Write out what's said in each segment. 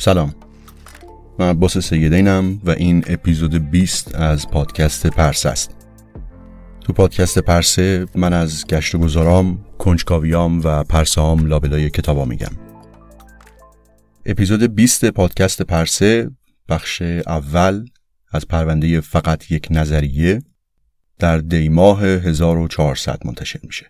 سلام. من عباس سیدینم و این اپیزود 20 از پادکست پرسه است. تو پادکست پرسه من از گشت و گذارام کنجکاویام و پرسام لابلای کتابا میگم. اپیزود 20 پادکست پرسه بخش اول از پرونده فقط یک نظریه در دیماه 1400 منتشر میشه.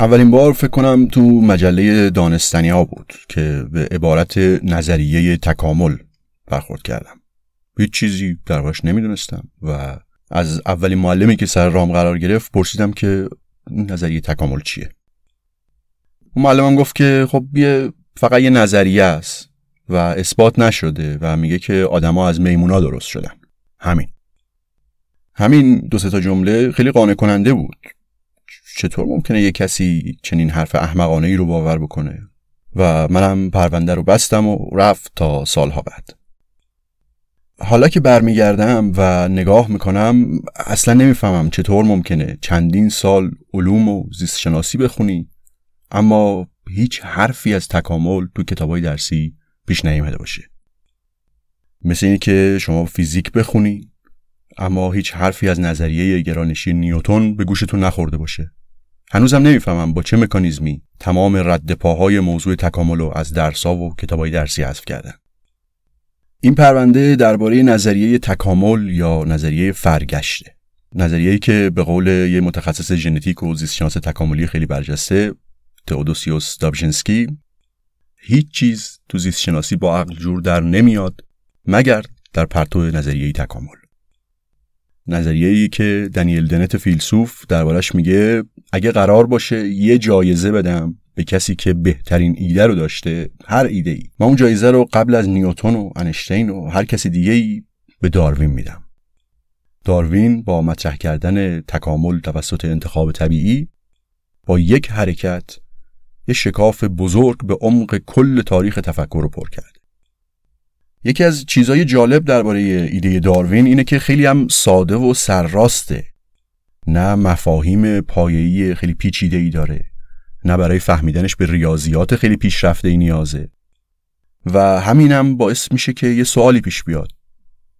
اولین بار فکر کنم تو مجله دانستنی ها بود که به عبارت نظریه تکامل برخورد کردم. هیچ چیزی دربارش نمی‌دونستم و از اولین معلمی که سر رام قرار گرفت پرسیدم که نظریه تکامل چیه. اون معلمم گفت که خب یه فقط یه نظریه است و اثبات نشده و میگه که آدما از میمونا درست شدن. همین. همین دو تا جمله خیلی قانع کننده بود. چطور ممکنه یه کسی چنین حرف احمقانه ای رو باور بکنه؟ و منم پرونده رو بستم و رفت تا سالها بعد. حالا که برمیگردم و نگاه می‌کنم اصلا نمی‌فهمم چطور ممکنه چندین سال علوم و زیست شناسی بخونی اما هیچ حرفی از تکامل تو کتابای درسی پیش نیامده باشه. مثل اینه که شما فیزیک بخونی اما هیچ حرفی از نظریه گرانشی نیوتون به گوشتون نخورده باشه. هنوزم نمی‌فهمم با چه مکانیزمی تمام رد پاهای موضوع تکامل رو از درسا و کتابای درسی حذف کردن. این پرونده درباره نظریه تکامل یا نظریه فرگشته. نظریه‌ای که به قول یه متخصص ژنتیک و زیستشناس تکاملی خیلی برجسته تئودوسیوس دابژنسکی هیچ چیز تو زیست شناسی با عقل جور در نمیاد مگر در پرتو نظریه تکامل. نظریه‌ای که دنیل دنت فیلسوف دربارش میگه اگه قرار باشه یه جایزه بدم به کسی که بهترین ایده رو داشته هر ایده ای من اون جایزه رو قبل از نیوتون و انشتین و هر کسی دیگه ای به داروین میدم. داروین با مطرح کردن تکامل توسط انتخاب طبیعی با یک حرکت یه شکاف بزرگ به عمق کل تاریخ تفکر رو پر کرد. یکی از چیزهای جالب درباره ایده داروین اینه که خیلی هم ساده و سرراسته. نه مفاهیم پایه‌ای خیلی پیچیده ای داره نه برای فهمیدنش به ریاضیات خیلی پیشرفته ای نیازه. و همینم باعث میشه که یه سوالی پیش بیاد.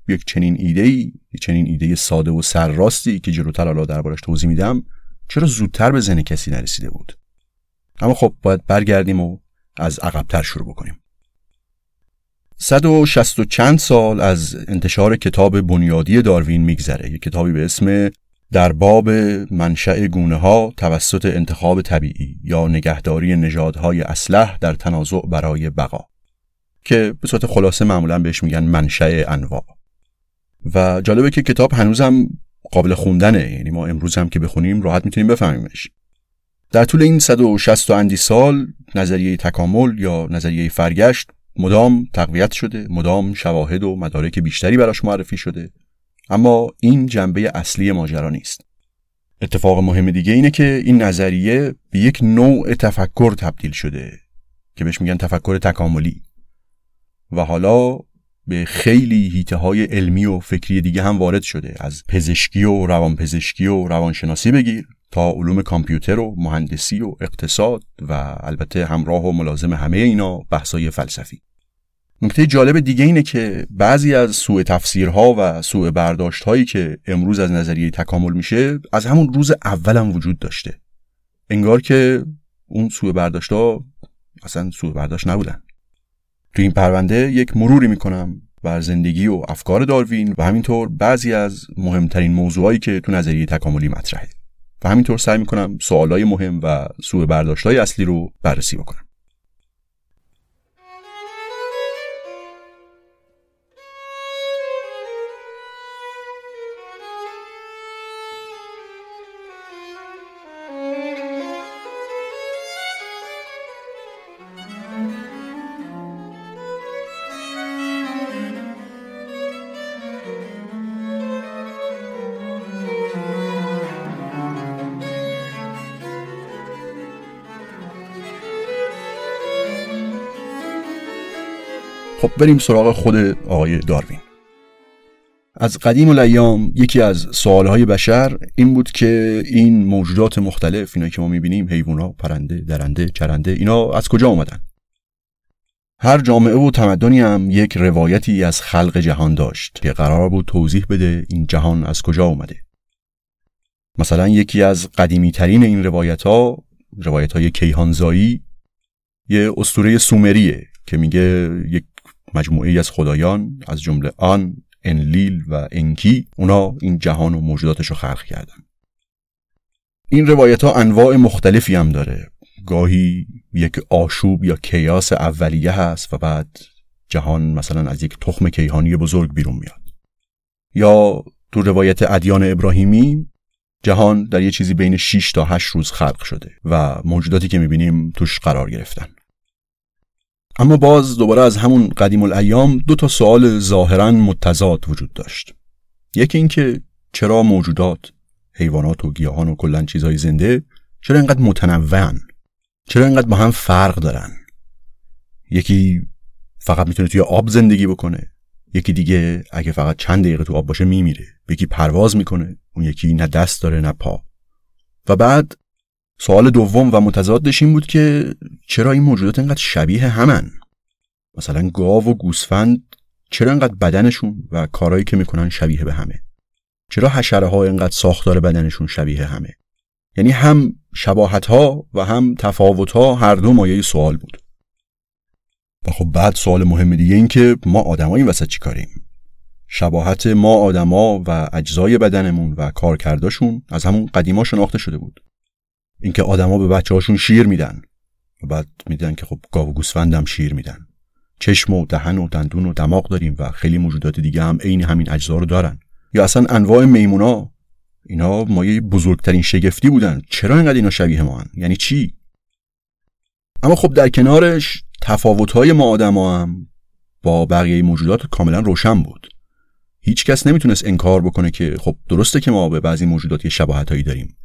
یک چنین ایده ای یک چنین ایده ساده و سرراستی که جلوتر حالا دربارش توضیح میدم چرا زودتر به ذهن کسی نرسیده بود؟ اما خب باید برگردیم و از عقبتر شروع بکنیم. صد و شست و چند سال از انتشار کتاب بنیادی داروین میگذره. یک کتابی به اسم در باب منشأ گونه ها توسط انتخاب طبیعی یا نگهداری نژادهای اسلح در تنازع برای بقا که به صورت خلاصه معمولا بهش میگن منشأ انواع. و جالبه که کتاب هنوزم قابل خوندنه یعنی ما امروز هم که بخونیم راحت می‌تونیم بفهمیمش. در طول این 160 اندی سال نظریه تکامل یا نظریه فرگشت مدام تقویت شده مدام شواهد و مدارک بیشتری براش معرفی شده. اما این جنبه اصلی ماجرا نیست. اتفاق مهم دیگه اینه که این نظریه به یک نوع تفکر تبدیل شده که بهش میگن تفکر تکاملی. و حالا به خیلی هیته های علمی و فکری دیگه هم وارد شده. از پزشکی و روانپزشکی و روانشناسی بگیر تا علوم کامپیوتر و مهندسی و اقتصاد و البته همراه و ملازم همه اینا بحثای فلسفی. نکته جالب دیگه اینه که بعضی از سوء تفسیرها و سوء برداشت هایی که امروز از نظریه تکامل میشه از همون روز اولم وجود داشته. انگار که اون سوء برداشت ها اصلا سوء برداشت نبودن. تو این پرونده یک مروری می‌کنم بر زندگی و افکار داروین و همینطور بعضی از مهمترین موضوعایی که تو نظریه تکاملی مطرحه. و همینطور سعی می‌کنم سوالای مهم و سوء برداشتهای اصلی رو بررسی بکنم. بریم سراغ خود آقای داروین. از قدیم الایام یکی از سوالهای بشر این بود که این موجودات مختلف اینا که ما می‌بینیم حیوونا پرنده درنده چرنده اینا از کجا اومدن؟ هر جامعه و تمدنی هم یک روایتی از خلق جهان داشت که قرار بود توضیح بده این جهان از کجا اومده. مثلا یکی از قدیمی ترین این روایت ها روایت های کیهانزایی یه اسطوره سومریه که میگه یک مجموعه از خدایان از جمله آن انلیل و انکی اونا این جهان و موجوداتش رو خلق کردن. این روایت ها انواع مختلفی هم داره. گاهی یک آشوب یا کیاس اولیه هست و بعد جهان مثلا از یک تخم کیهانی بزرگ بیرون میاد. یا تو روایت ادیان ابراهیمی جهان در یه چیزی بین 6 تا 8 روز خلق شده و موجوداتی که می‌بینیم توش قرار گرفتن. اما باز دوباره از همون قدیم الایام دو تا سوال ظاهرا متضاد وجود داشت. یکی اینکه چرا موجودات حیوانات و گیاهان و کلا چیزهای زنده چرا اینقدر متنوعن؟ چرا اینقدر با هم فرق دارن؟ یکی فقط می‌تونه توی آب زندگی بکنه یکی دیگه اگه فقط چند دقیقه تو آب باشه میمیره یکی پرواز می‌کنه اون یکی نه دست داره نه پا. و بعد سوال دوم و متضادش این بود که چرا این موجودات اینقدر شبیه همن؟ مثلا گاو و گوسفند چرا اینقدر بدنشون و کارهایی که می‌کنن شبیه به همه؟ چرا حشره ها اینقدر ساختار بدنشون شبیه همه؟ یعنی هم شباهت ها و هم تفاوت ها هر دو مایه سوال بود. و خب بعد سوال مهم دیگه این که ما آدمایی وسط چی کاریم؟ شباهت ما آدما و اجزای بدنمون و کارکرداشون از همون قدیما شناخته شده بود. اینکه آدما به بچه هاشون شیر میدن و بعد میدن که خب گاو و گوسفندم شیر میدن. چشم و دهن و دندون و دماغ داریم و خیلی موجودات دیگه هم عین همین اجزا رو دارن. یا اصلا انواع میمونا اینا مایه بزرگترین شگفتی بودن. چرا اینقدر اینا شبیه ما هن؟ یعنی چی؟ اما خب در کنارش تفاوت‌های ما آدما هم با بقیه موجودات کاملا روشن بود. هیچ کس نمی‌تونست انکار بکنه که خب درسته که ما به بعضی موجودات یه شباهتایی داریم.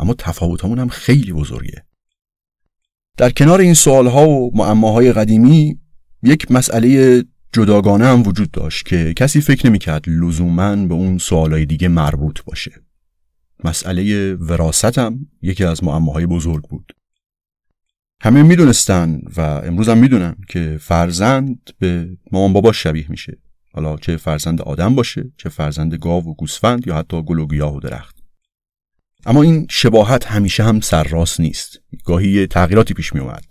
اما تفاوتامون هم خیلی بزرگه. در کنار این سوالها و معماهای قدیمی یک مسئله جداگانه هم وجود داشت که کسی فکر نمی‌کرد لزوما به اون سوالای دیگه مربوط باشه. مسئله وراست هم یکی از معماهای بزرگ بود. همه می‌دونستن و امروز هم می‌دونن که فرزند به مامان بابا شبیه میشه. حالا چه فرزند آدم باشه چه فرزند گاو و گوسفند یا حتی گل و گیاه و درخت. اما این شباهت همیشه هم سرراست نیست. گاهی تغییراتی پیش می اومد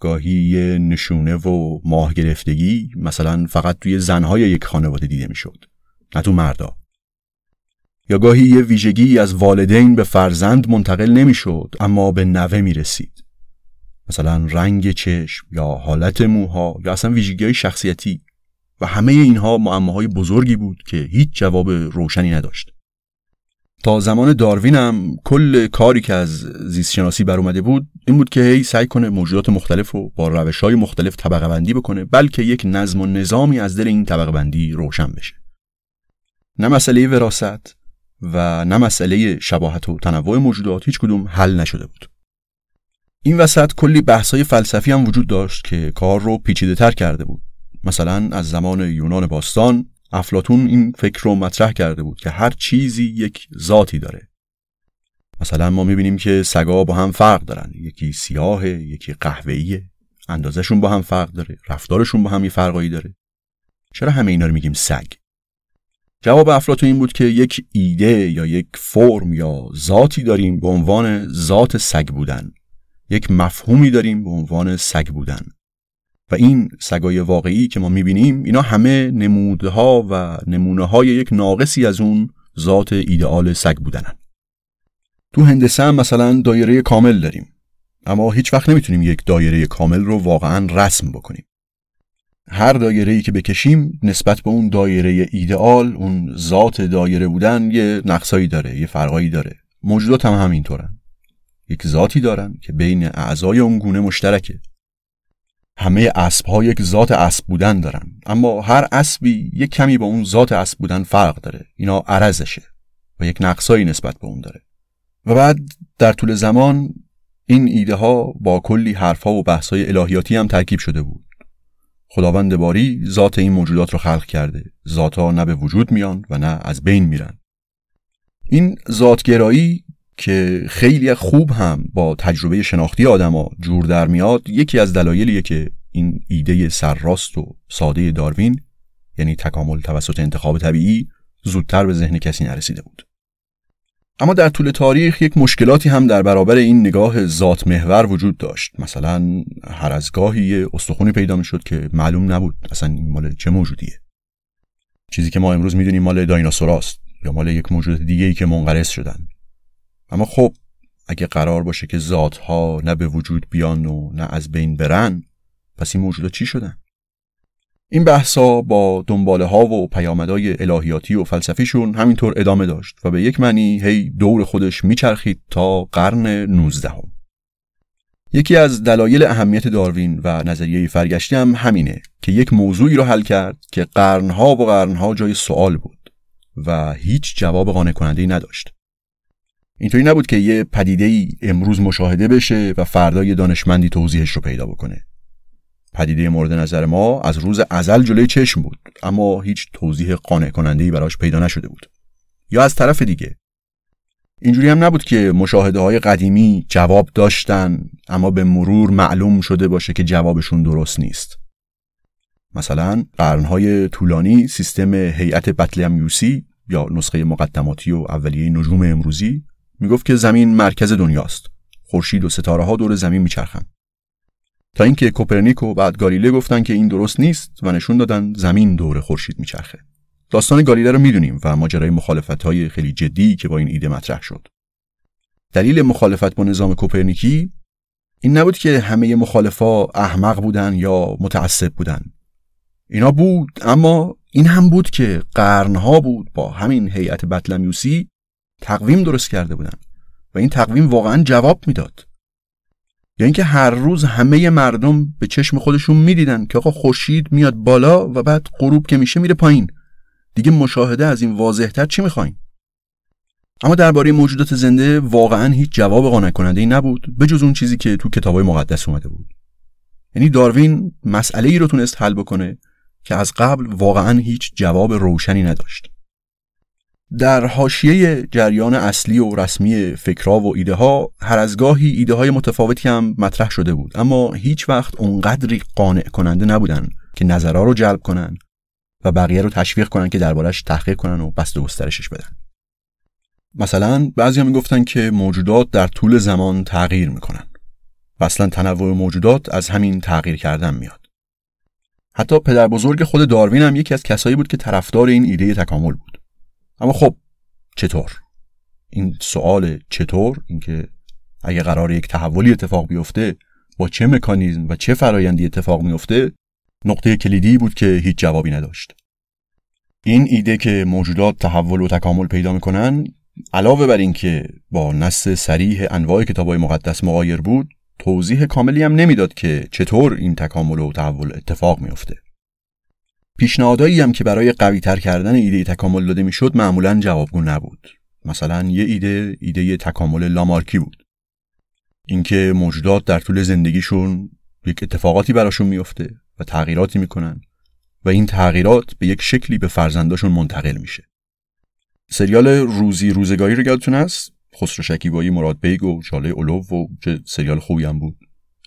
گاهی نشونه و ماه گرفتگی مثلا فقط توی زنهای یک خانواده دیده می‌شد. نه تو مردا. یا گاهی یه ویژگی از والدین به فرزند منتقل نمی‌شد اما به نوه می رسید مثلا رنگ چشم یا حالت موها یا اصلا ویژگی های شخصیتی. و همه اینها معماهای بزرگی بود که هیچ جواب روشنی نداشت. تا زمان داروین هم کل کاری که از زیست شناسی بر اومده بود این بود که هی سعی کنه موجودات مختلف رو با روش های مختلف طبقه بندی بکنه بلکه یک نظم و نظامی از دل این طبقه بندی روشن بشه. نه مسئله وراست و نه مسئله شباهت و تنوع موجودات هیچ کدوم حل نشده بود. این وسط کلی بحث های فلسفی هم وجود داشت که کار رو پیچیده تر کرده بود. مثلا از زمان یونان باستان افلاتون این فکر رو مطرح کرده بود که هر چیزی یک ذاتی داره. مثلا ما می‌بینیم که سگا با هم فرق دارن. یکی سیاه یکی قهوه‌ایه. اندازشون با هم فرق داره. رفتارشون با هم یه فرقایی داره. چرا همه اینا رو میگیم سگ؟ جواب افلاتون این بود که یک ایده یا یک فرم یا ذاتی داریم به عنوان ذات سگ بودن. یک مفهومی داریم به عنوان سگ بودن. و این سگای واقعی که ما می‌بینیم اینا همه نموده ها و نمونه های یک ناقصی از اون ذات ایدئال سگ بودنن. تو هندسه هم مثلا دایره کامل داریم اما هیچ وقت نمی‌تونیم یک دایره کامل رو واقعا رسم بکنیم. هر دایره ای که بکشیم نسبت به اون دایره ایدئال اون ذات دایره بودن یه نقصایی داره یه فرقایی داره. موجودات هم همینطورن. یک ذاتی دارن که بین اعضای اون گونه مشترکه. همه اسب ها یک ذات اسب بودن دارن. اما هر اسبی یک کمی با اون ذات اسب بودن فرق داره. اینا عرضشه و یک نقصایی نسبت به اون داره. و بعد در طول زمان این ایده ها با کلی حرف ها و بحث های الهیاتی هم ترکیب شده بود. خداوند باری ذات این موجودات رو خلق کرده. ذات ها نه به وجود میان و نه از بین میرن. این ذاتگرایی که خیلی خوب هم با تجربه شناختی آدما جور در میاد یکی از دلایلیه که این ایده سرراست و ساده داروین یعنی تکامل توسط انتخاب طبیعی زودتر به ذهن کسی نرسیده بود. اما در طول تاریخ یک مشکلاتی هم در برابر این نگاه ذات محور وجود داشت. مثلا هر از گاهی استخونی پیدا می شد که معلوم نبود اصلا این مال چه موجودیه. چیزی که ما امروز می‌دونیم مال دایناسوراست یا مال یک موجود دیگه ای که منقرض شدن. اما خب اگه قرار باشه که ذاتها نه به وجود بیان و نه از بین برن پس این موجودات چی شدن؟ این بحثا با دنباله ها و پیامدهای الهیاتی و فلسفیشون همینطور ادامه داشت و به یک معنی هی دور خودش میچرخید تا قرن 19 یکی از دلایل اهمیت داروین و نظریه فرگشتی هم همینه که یک موضوعی رو حل کرد که قرنها و قرنها جای سوال بود و هیچ جواب قانع کننده نداشت. اینطوری نبود که یه پدیده ای امروز مشاهده بشه و فردا یه دانشمندی توضیحش رو پیدا بکنه. پدیده مورد نظر ما از روز ازل جلوی چشم بود اما هیچ توضیح قانع کننده ای براش پیدا نشده بود. یا از طرف دیگه. اینجوری هم نبود که مشاهده های قدیمی جواب داشتن اما به مرور معلوم شده باشه که جوابشون درست نیست. مثلا قرنهای طولانی سیستم هیئت بطلمیوسی یا نسخه مقدماتی و اولیه نجوم امروزی می‌گفت که زمین مرکز دنیاست. خورشید و ستاره ها دور زمین میچرخن. تا اینکه کوپرنیک و بعد گالیله گفتن که این درست نیست و نشون دادن زمین دور خورشید میچرخه. داستان گالیله رو می‌دونیم و ماجرای مخالفت های خیلی جدی که با این ایده مطرح شد. دلیل مخالفت با نظام کوپرنیکی این نبود که همه مخالفا احمق بودن یا متعصب بودن. اینا بود اما این هم بود که قرنها بود با همین هیئت بطلمیوسی تقویم درست کرده بودن. و این تقویم واقعا جواب می‌داد. یا اینکه هر روز همه مردم به چشم خودشون می‌دیدن که آقا خورشید میاد بالا و بعد غروب که میشه میره پایین. دیگه مشاهده از این واضحتر چی می‌خواین اما درباره موجودات زنده واقعا هیچ جواب قانع کننده ای نبود به جز اون چیزی که تو کتابای مقدس اومده بود. یعنی داروین مسئله ای رو تونست حل بکنه که از قبل واقعا هیچ جواب روشنی نداشت. در حاشیه جریان اصلی و رسمی فکرها و ایده ها هر از گاهی ایده های متفاوتی هم مطرح شده بود اما هیچ وقت اونقدری قانع کننده نبودن که نظرها رو جلب کنن و بقیه رو تشویق کنن که دربارش تحقیق کنن و بست و گسترشش بدن. مثلا بعضی هم می‌گفتن که موجودات در طول زمان تغییر می‌کنن و اصلا تنوع موجودات از همین تغییر کردن میاد. حتی پدر بزرگ خود داروین هم یکی از کسایی بود که طرفدار این ایده تکامل بود. اما خب چطور؟ این سوال چطور؟ اینکه اگه قرار یک تحولی اتفاق بیفته با چه مکانیزم و چه فرایندی اتفاق میفته نقطه کلیدی بود که هیچ جوابی نداشت. این ایده که موجودات تحول و تکامل پیدا می‌کنن علاوه بر اینکه با نص سریح انواع کتابای مقدس مقایر بود توضیح کاملی هم نمی‌داد که چطور این تکامل و تحول اتفاق میافته. پیشنهادایی هم که برای قوی تر کردن ایده تکامل داده می‌شد معمولا جوابگو نبود. مثلا یه ایده ایده تکامل لامارکی بود. اینکه موجودات در طول زندگیشون یک اتفاقاتی براشون میفته و تغییراتی می‌کنن و این تغییرات به یک شکلی به فرزنداشون منتقل میشه. سریال روزی روزگاری رو یادتون هست؟ خسرو شکیبایی مراد بیگ و جاله اولو و چه سریال خوبی هم بود.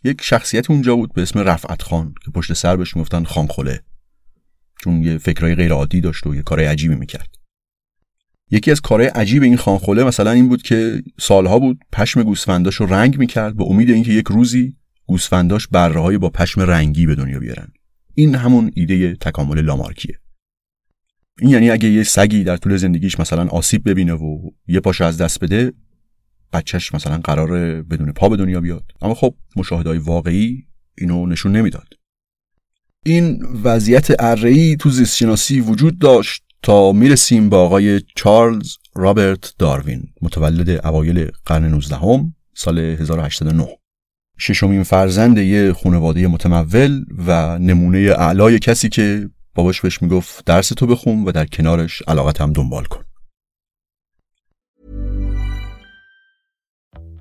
یک شخصیت اونجا بود به اسم رفعت خان که پشت سر بهش می‌گفتن خانخله چون یه فکرای غیر عادی داشت و یه کارهای عجیبی می‌کرد. یکی از کارهای عجیب این خانخله مثلا این بود که سالها بود پشم گوسفنداش رو رنگ می‌کرد به امید اینکه یک روزی گوسفنداش بره با پشم رنگی به دنیا بیارن. این همون ایده تکامل لامارکیه. این یعنی اگه یه سگی در طول زندگیش مثلا آسیب ببینه و یه پاشو از دست بده بچهش مثلا قرار بدون پا به دنیا بیاد. اما خب مشاهدهای واقعی اینو نشون نمی‌داد. این وضعیت ارهی تو زیستشناسی وجود داشت تا می‌رسیم به آقای چارلز رابرت داروین متولد اوایل قرن 19 سال 1809 ششمین فرزند یه خانواده متمول و نمونه اعلای کسی که باباش بهش می‌گفت درس تو بخون و در کنارش علاقت هم دنبال کن.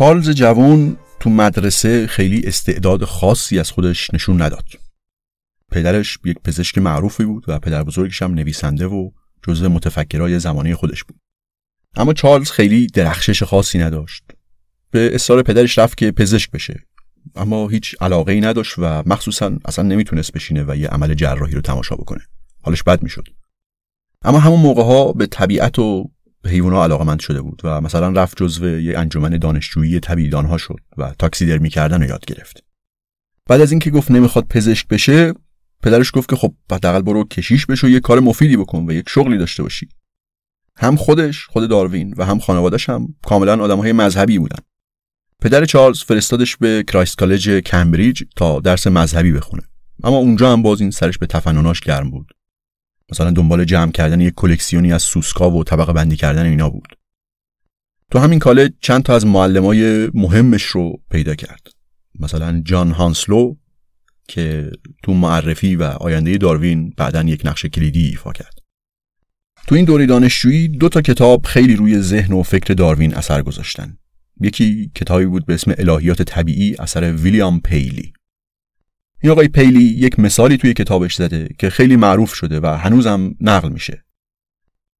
چارلز جوان تو مدرسه خیلی استعداد خاصی از خودش نشون نداد. پدرش یک پزشک معروفی بود و پدر بزرگش هم نویسنده و جزو متفکرای زمانه خودش بود. اما چارلز خیلی درخشش خاصی نداشت. به اصرار پدرش رفت که پزشک بشه. اما هیچ علاقه ای نداشت و مخصوصا اصلا نمی‌تونست بشینه و یه عمل جراحی رو تماشا بکنه. حالش بد می‌شد. اما همون موقع ها به طبیعت و حیونا علاقمند شده بود و مثلا رفت جزو یه انجمن دانشجویی طبیعیدانها شد و تاکسیدرمی کردن رو یاد گرفت. بعد از اینکه گفت نمی‌خواد پزشک بشه پدرش گفت که خب حداقل برو کشیش بشو یه کار مفیدی بکن و یک شغلی داشته باشی. هم خودش خود داروین و هم خانوادش هم کاملا آدمهای مذهبی بودن. پدر چارلز فرستادش به کرایست کالج کمبریج تا درس مذهبی بخونه. اما اونجا هم باز این سرش به تفنناش گرم بود. مثلا دنبال جمع کردن یک کلکسیونی از سوسکا و طبقه بندی کردن اینا بود. تو همین کالج چند تا از معلمای مهمش رو پیدا کرد. مثلا جان هانسلو که تو معرفی و آینده داروین بعدا یک نقش کلیدی ایفا کرد. تو این دوره دانشجویی دو تا کتاب خیلی روی ذهن و فکر داروین اثر گذاشتن. یکی کتابی بود به اسم الهیات طبیعی اثر ویلیام پیلی. این آقای پیلی یک مثالی توی کتابش زده که خیلی معروف شده و هنوزم نقل میشه.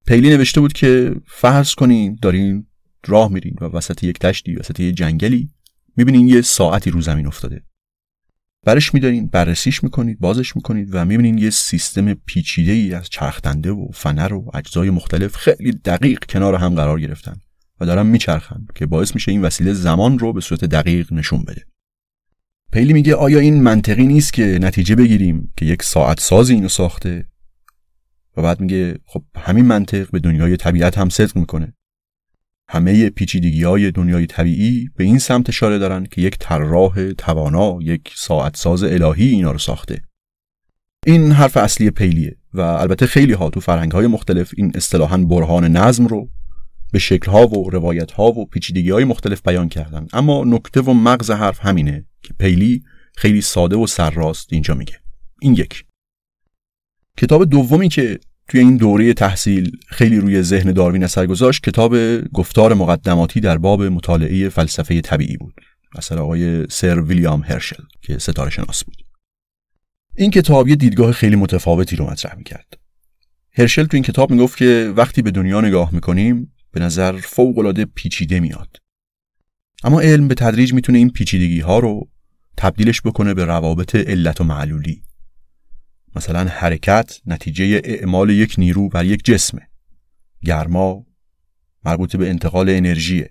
پیلی نوشته بود که فرض کنین دارین راه میرین و وسط یک دشتی وسط یک جنگلی می‌بینین یه ساعتی رو زمین افتاده. برش میدارین بررسیش می‌کنید بازش می‌کنید و می‌بینین یه سیستم پیچیده ای از چرخدنده و فنر و اجزای مختلف خیلی دقیق کنار هم قرار گرفتن و دارن میچرخن که باعث میشه این وسیله زمان رو به صورت دقیق نشون بده. پیلی میگه آیا این منطقی نیست که نتیجه بگیریم که یک ساعت سازی اینو ساخته؟ و بعد میگه خب همین منطق به دنیای طبیعت هم صدق می‌کنه. همه پیچیدگی های دنیای طبیعی به این سمت اشاره دارن که یک طراح توانا یک ساعت ساز الهی اینا رو ساخته. این حرف اصلی پیلیه و البته خیلی ها تو فرهنگ های مختلف این اصطلاحا برهان نظم رو به شکل ها و روایت ها و پیچیدگی های مختلف بیان کردن. اما نکته و مغز حرف همینه که پیلی خیلی ساده و سرراست اینجا میگه. این یک. کتاب دومی که توی این دوره تحصیل خیلی روی ذهن داروین اثر گذاشت کتاب گفتار مقدماتی در باب مطالعه فلسفه طبیعی بود. اثر آقای سر ویلیام هرشل که ستاره شناس بود. این کتاب یه دیدگاه خیلی متفاوتی رو مطرح می‌کرد. هرشل تو این کتاب می‌گفت که وقتی به دنیا نگاه می‌کنیم به نظر فوقالعاده پیچیده میاد. اما علم به تدریج می‌تونه این پیچیدگی ها رو تبدیلش بکنه به روابط علت و معلولی. مثلا حرکت نتیجه اعمال یک نیرو بر یک جسمه. گرما مربوط به انتقال انرژیه.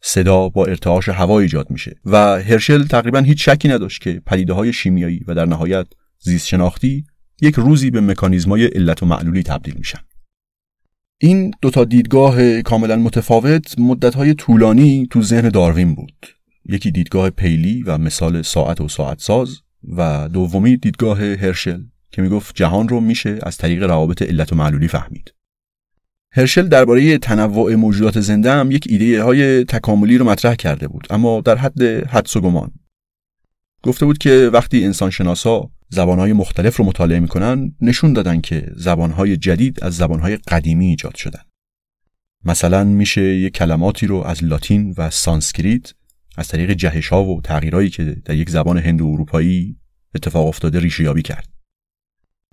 صدا با ارتعاش هوا ایجاد میشه. و هرشل تقریبا هیچ شکی نداشت که پدیده های شیمیایی و در نهایت زیست شناختی یک روزی به مکانیزمای علت و معلولی تبدیل میشن. این دوتا دیدگاه کاملا متفاوت مدتهای طولانی تو ذهن داروین بود. یکی دیدگاه پیلی و مثال ساعت و ساعت ساز و دومی دیدگاه هرشل که می‌گفت جهان رو میشه از طریق روابط علت و معلولی فهمید. هرشل درباره تنوع موجودات زنده هم یک ایده های تکاملی رو مطرح کرده بود اما در حد حدس و گمان. گفته بود که وقتی انسان شناسا زبانهای مختلف رو مطالعه می‌کنن نشون دادن که زبانهای جدید از زبانهای قدیمی ایجاد شدن. مثلا میشه یک کلماتی رو از لاتین و سانسکریت از طریق جهش ها و تغییرهایی که در یک زبان هندو اروپایی اتفاق افتاده ریشه یابی کرد.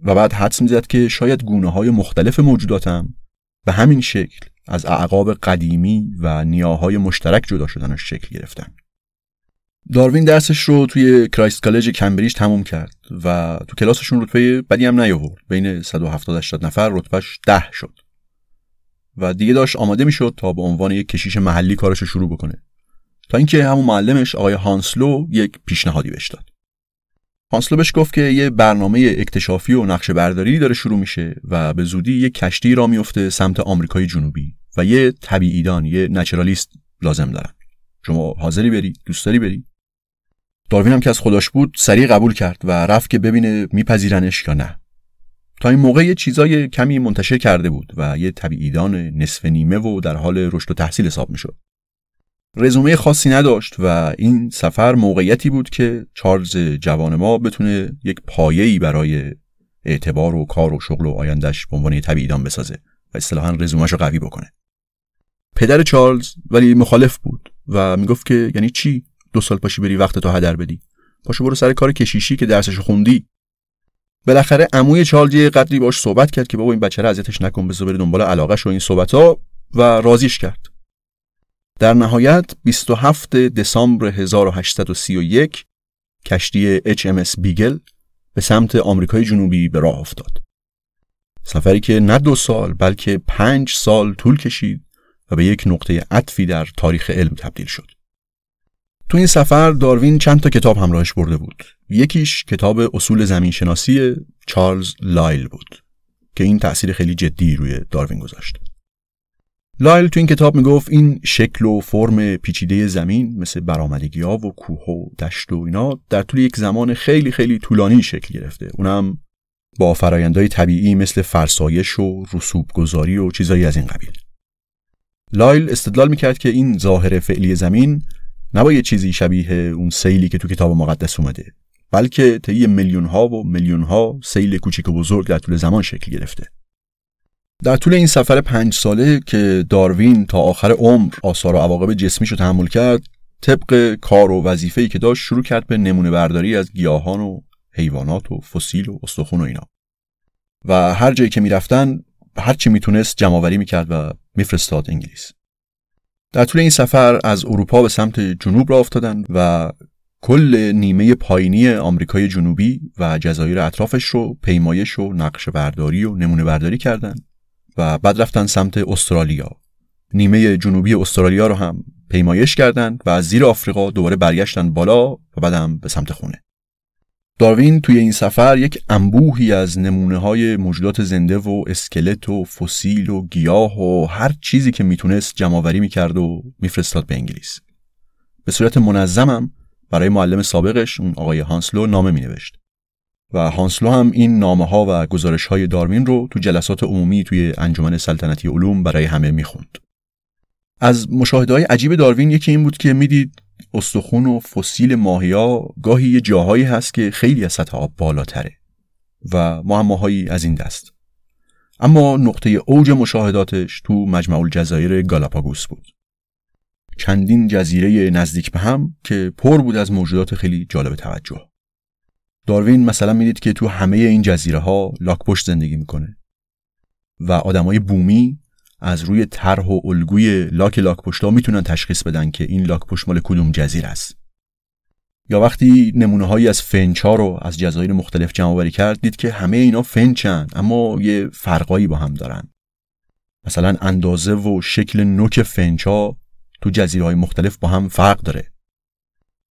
و بعد حدس می‌زد که شاید گونه های مختلف موجوداتم به همین شکل از اعقاب قدیمی و نیاهای مشترک جدا شدن و شکل گرفتن. داروین درسش رو توی کرایست کالج کمبریج تموم کرد و تو کلاسشون رتبه بدی هم نیاورد. بین 170 80 نفر رتبهش ده شد. و دیگه داشت آماده می‌شد تا به عنوان یک کشیش محلی کارش شروع بکنه. تا اینکه همون معلمش آقای هانسلو یک پیشنهادی بهش داد. هانسلو بهش گفت که یه برنامه اکتشافی و نقشه برداری داره شروع میشه و به زودی یه کشتی را میفته سمت آمریکای جنوبی و یه طبیعیدان یه نچرالیست لازم دارن. شما حاضری بری دوست داری بری؟ داروین هم که از خداش بود سریع قبول کرد و رفت که ببینه میپذیرنش یا نه. تا این موقع یه چیزای کمی منتشر کرده بود و یه طبیعیدان نصف نیمه و در حال رشد و تحصیل حساب می‌شد. رزومه خاصی نداشت و این سفر موقعیتی بود که چارلز جوان ما بتونه یک پایه‌ای برای اعتبار و کار و شغل و آیندهش به عنوان طبیعیدان بسازه و اصطلاحا رزومهش رو قوی بکنه. پدر چارلز ولی مخالف بود و می‌گفت که یعنی چی؟ دو سال پاشی بری وقت تو هدر بدی پاشو برو سر کار کشیشی که درسش خوندی بالاخره عموی چارلز یه قدری باش صحبت کرد که بابا این بچه رو اذیتش نکن بذار بره دنبال علاقش و این صحبت ها و راضیش کرد در نهایت 27 دسامبر 1831 کشتی HMS بیگل به سمت آمریکای جنوبی به راه افتاد. سفری که نه دو سال بلکه پنج سال طول کشید و به یک نقطه عطفی در تاریخ علم تبدیل شد. تو این سفر داروین چند تا کتاب همراهش برده بود. یکیش کتاب اصول زمین شناسی چارلز لایل بود که این تأثیر خیلی جدی روی داروین گذاشت. لایل تو این کتاب می‌گفت این شکل و فرم پیچیده زمین مثل برآمدگی ها و کوه و دشت و اینا در طول یک زمان خیلی خیلی طولانی شکل گرفته اونم با فرایندهای طبیعی مثل فرسایش و رسوب گذاری و چیزایی از این قبیل لایل استدلال می‌کرد که این ظاهر فعلی زمین نباید چیزی شبیه اون سیلی که تو کتاب مقدس اومده بلکه طی میلیون ها و میلیون ها سیل کوچیک و بزرگ در طول زمان شکل گرفته. در طول این سفر پنج ساله که داروین تا آخر عمر آثار و عواقب جسمیش رو تحمل کرد طبق کار و وظیفه‌ای که داشت شروع کرد به نمونه برداری از گیاهان و حیوانات و فسیل و استخون و اینا. و هر جایی که می‌رفتن هر چی می‌تونست جمعآوری می‌کرد و میفرستاد انگلیس. در طول این سفر از اروپا به سمت جنوب را افتادن و کل نیمه پایینی آمریکای جنوبی و جزایر اطرافش رو پیمایش و نقش برداری و نمونه برداری کردند و بعد رفتن سمت استرالیا. نیمه جنوبی استرالیا رو هم پیمایش کردند و از زیر آفریقا دوباره برگشتن بالا و بعدم به سمت خونه. داروین توی این سفر یک انبوهی از نمونه های موجودات زنده و اسکلت و فسیل و گیاه و هر چیزی که می‌تونست جمعآوری می‌کرد و میفرستاد به انگلیس به صورت منظمم برای معلم سابقش اون آقای هانسلو نامه مینوشت و هانسلو هم این نامه ها و گزارش های داروین رو تو جلسات عمومی توی انجمن سلطنتی علوم برای همه می‌خوند. از مشاهده های عجیب داروین یکی این بود که می‌دید استخون و فسیل ماهیا گاهی یه جاهایی هست که خیلی از سطح آب بالاتره و معماهایی از این دست. اما نقطه اوج مشاهداتش تو مجمع الجزایر گالاپاگوس بود. چندین جزیره نزدیک به هم که پر بود از موجودات خیلی جالب توجه. داروین مثلا می‌دید که تو همه این جزیره ها لاکپشت زندگی می‌کنه و آدمای بومی از روی طرح و الگوی لاک لاکپشت ها می‌تونن تشخیص بدن که این لاکپشت مال کدوم جزیره است. یا وقتی نمونه هایی از فنچ ها رو از جزایر مختلف جمع آوری کرد دید که همه اینا فنچن اما یه فرقایی با هم دارن. مثلا اندازه و شکل نوک فنچ ها تو جزیره های مختلف با هم فرق داره.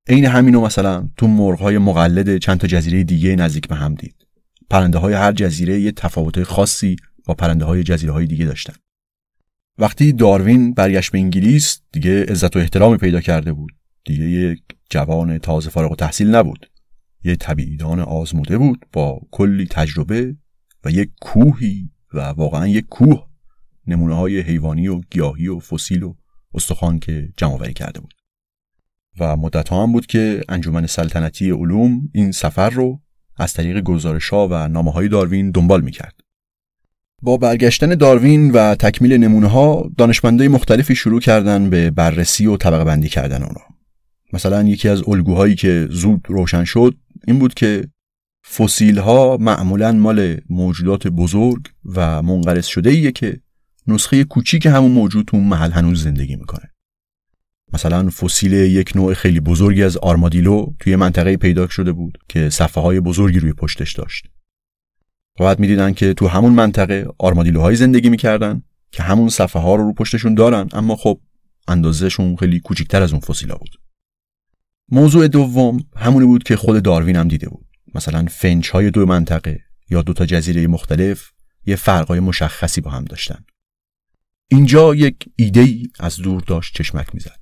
عین همینو مثلا تو مرغ مقلد چند تا جزیره دیگه نزدیک به هم دید. پرنده های هر جزیره یه تفاوت خاصی با پرنده های جزیره های دیگه داشتن. وقتی داروین برگشت به انگلیس دیگه عزت و احترامی پیدا کرده بود. دیگه یک جوان تازه فارغ و تحصیل نبود. یه طبیعیدان آزموده بود با کلی تجربه و یک کوهی و واقعا یک کوه نمونه های حیوانی و گیاهی و فسیل و استخوان که جمع کرده بود. و مدت هم بود که انجمن سلطنتی علوم این سفر رو از طریق گزارش ها و نامه های داروین دنبال می‌کرد. با برگشتن داروین و تکمیل نمونه ها دانشمندای مختلفی شروع کردن به بررسی و طبقه بندی کردن اونا. مثلا یکی از الگوهایی که زود روشن شد این بود که فسیل ها معمولا مال موجودات بزرگ و منقرض شده ایه که نسخه کوچیک همون موجود تو محل هنوز زندگی می‌کنه. مثلا فسیل یک نوع خیلی بزرگی از آرمادیلو توی منطقه پیدا شده بود که صفحه های بزرگی روی پشتش داشت. بعد می‌دیدن که تو همون منطقه آرمادیلوهایی زندگی می‌کردن که همون صفحه ها رو رو پشتشون دارن اما خب اندازهشون خیلی کوچیکتر از اون فسیلا بود. موضوع دوم همونی بود که خود داروین هم دیده بود. مثلا فنچ های دو منطقه یا دو تا جزیره مختلف یه فرقای مشخصی با هم داشتن. اینجا یک ایده ای از دور داشت چشمک می‌زد.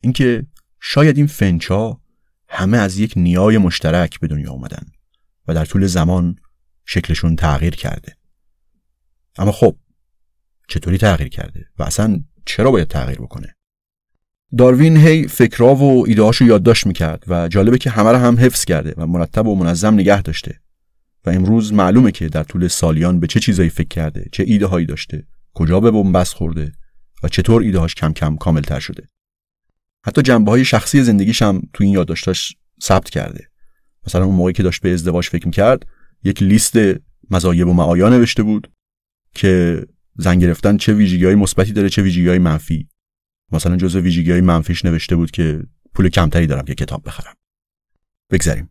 اینکه شاید این فنچا همه از یک نیای مشترک به دنیا آمدن و در طول زمان شکلشون تغییر کرده. اما خب چطوری تغییر کرده؟ و اصلا چرا باید تغییر بکنه؟ داروین هی فکرها و ایدهاشو یادداشت می‌کرد و جالبه که همه رو هم حفظ کرده و مرتب و منظم نگه داشته. و امروز معلومه که در طول سالیان به چه چیزایی فکر کرده چه ایده هایی داشته کجا به بنبست خورده و چطور ایدههاش کم کم کاملتر شده. حتی جنبه های شخصی زندگیش هم تو این یادداشتاش ثبت کرده. مثلا اون موقعی که داشت به ازدواج فکر می‌کرد یک لیست مزایب و معایا نوشته بود که زن گرفتن چه ویژگی مثبتی داره چه ویژگی های منفی. مثلا جزء ویژگی های منفیش نوشته بود که پول کمتری دارم که کتاب بخرم. بگذریم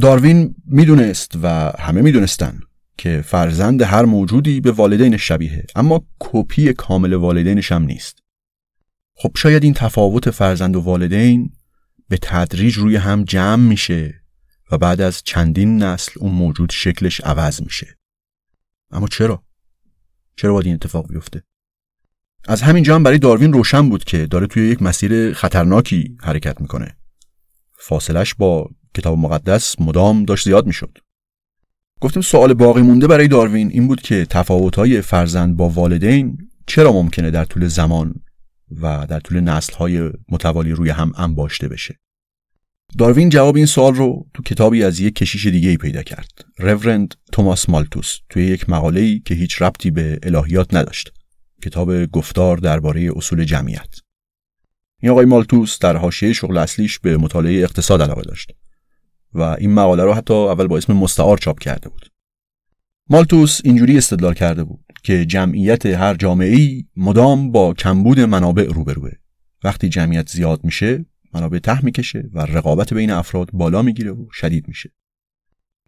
داروین می‌دونست و همه می‌دونستن که فرزند هر موجودی به والدین شبیه اما کپی کامل والدینش هم نیست. خب شاید این تفاوت فرزند و والدین به تدریج روی هم جمع میشه. و بعد از چندین نسل اون موجود شکلش عوض میشه اما چرا؟ چرا باید این اتفاق بیفته؟ از همین هم برای داروین روشن بود که داره توی یک مسیر خطرناکی حرکت می‌کنه فاصلش با کتاب مقدس مدام داشت زیاد می‌شد گفتیم سوال باقی مونده برای داروین این بود که تفاوت‌های فرزند با والدین چرا ممکنه در طول زمان و در طول نسل‌های متوالی روی هم انباشته بشه داروین جواب این سوال رو تو کتابی از یک کشیش دیگه ای پیدا کرد. رورند توماس مالتوس توی یک مقاله‌ای که هیچ ربطی به الهیات نداشت. کتاب گفتار درباره اصول جمعیت. این آقای مالتوس در حاشیه شغل اصلیش به مطالعه اقتصاد علاقه داشت و این مقاله رو حتی اول با اسم مستعار چاپ کرده بود. مالتوس اینجوری استدلال کرده بود که جمعیت هر جامعه ای مدام با کمبود منابع روبروه. وقتی جمعیت زیاد میشه منابع ته می‌کشه و رقابت بین افراد بالا می‌گیره و شدید میشه.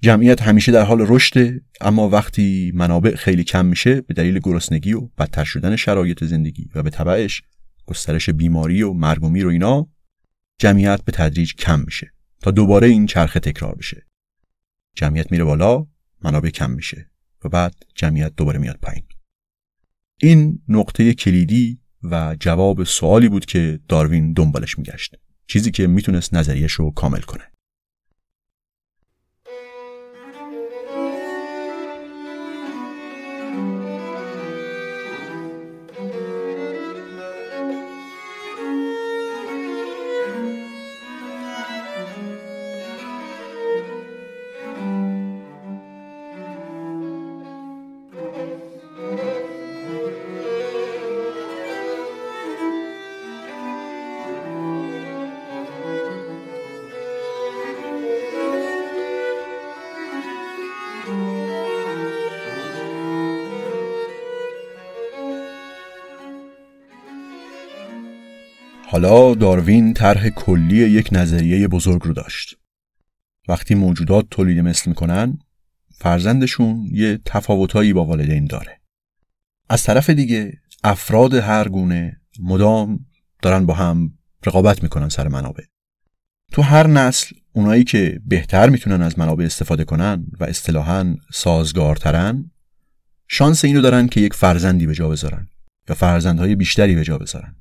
جمعیت همیشه در حال رشده اما وقتی منابع خیلی کم میشه به دلیل گرسنگی و بدتر شدن شرایط زندگی و به تبعش گسترش بیماری و مرگومی رو اینا جمعیت به تدریج کم میشه تا دوباره این چرخه تکرار بشه. جمعیت میره بالا منابع کم میشه و بعد جمعیت دوباره میاد پایین. این نقطه کلیدی و جواب سوالی بود که داروین دنبالش میگشت. چیزی که می‌تونست نظریش رو کامل کنه. حالا داروین طرح کلی یک نظریه بزرگ رو داشت. وقتی موجودات تولید مثل می‌کنن فرزندشون یه تفاوتایی با والدین داره. از طرف دیگه افراد هر گونه مدام دارن با هم رقابت می‌کنن سر منابع. تو هر نسل اونایی که بهتر می‌تونن از منابع استفاده کنن و اصطلاحا سازگارترن شانس اینو دارن که یک فرزندی به جا بذارن یا فرزندهای بیشتری به جا بذارن.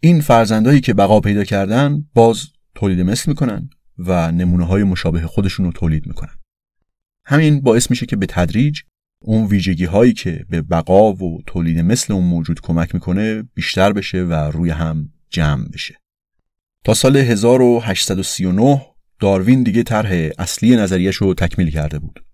این فرزندهایی که بقا پیدا کردن باز تولید مثل می‌کنن و نمونه های مشابه خودشون رو تولید می‌کنن. همین باعث میشه که به تدریج اون ویژگی هایی که به بقا و تولید مثل اون موجود کمک می‌کنه بیشتر بشه و روی هم جمع بشه. تا سال 1839 داروین دیگه طرح اصلی نظریش رو تکمیل کرده بود.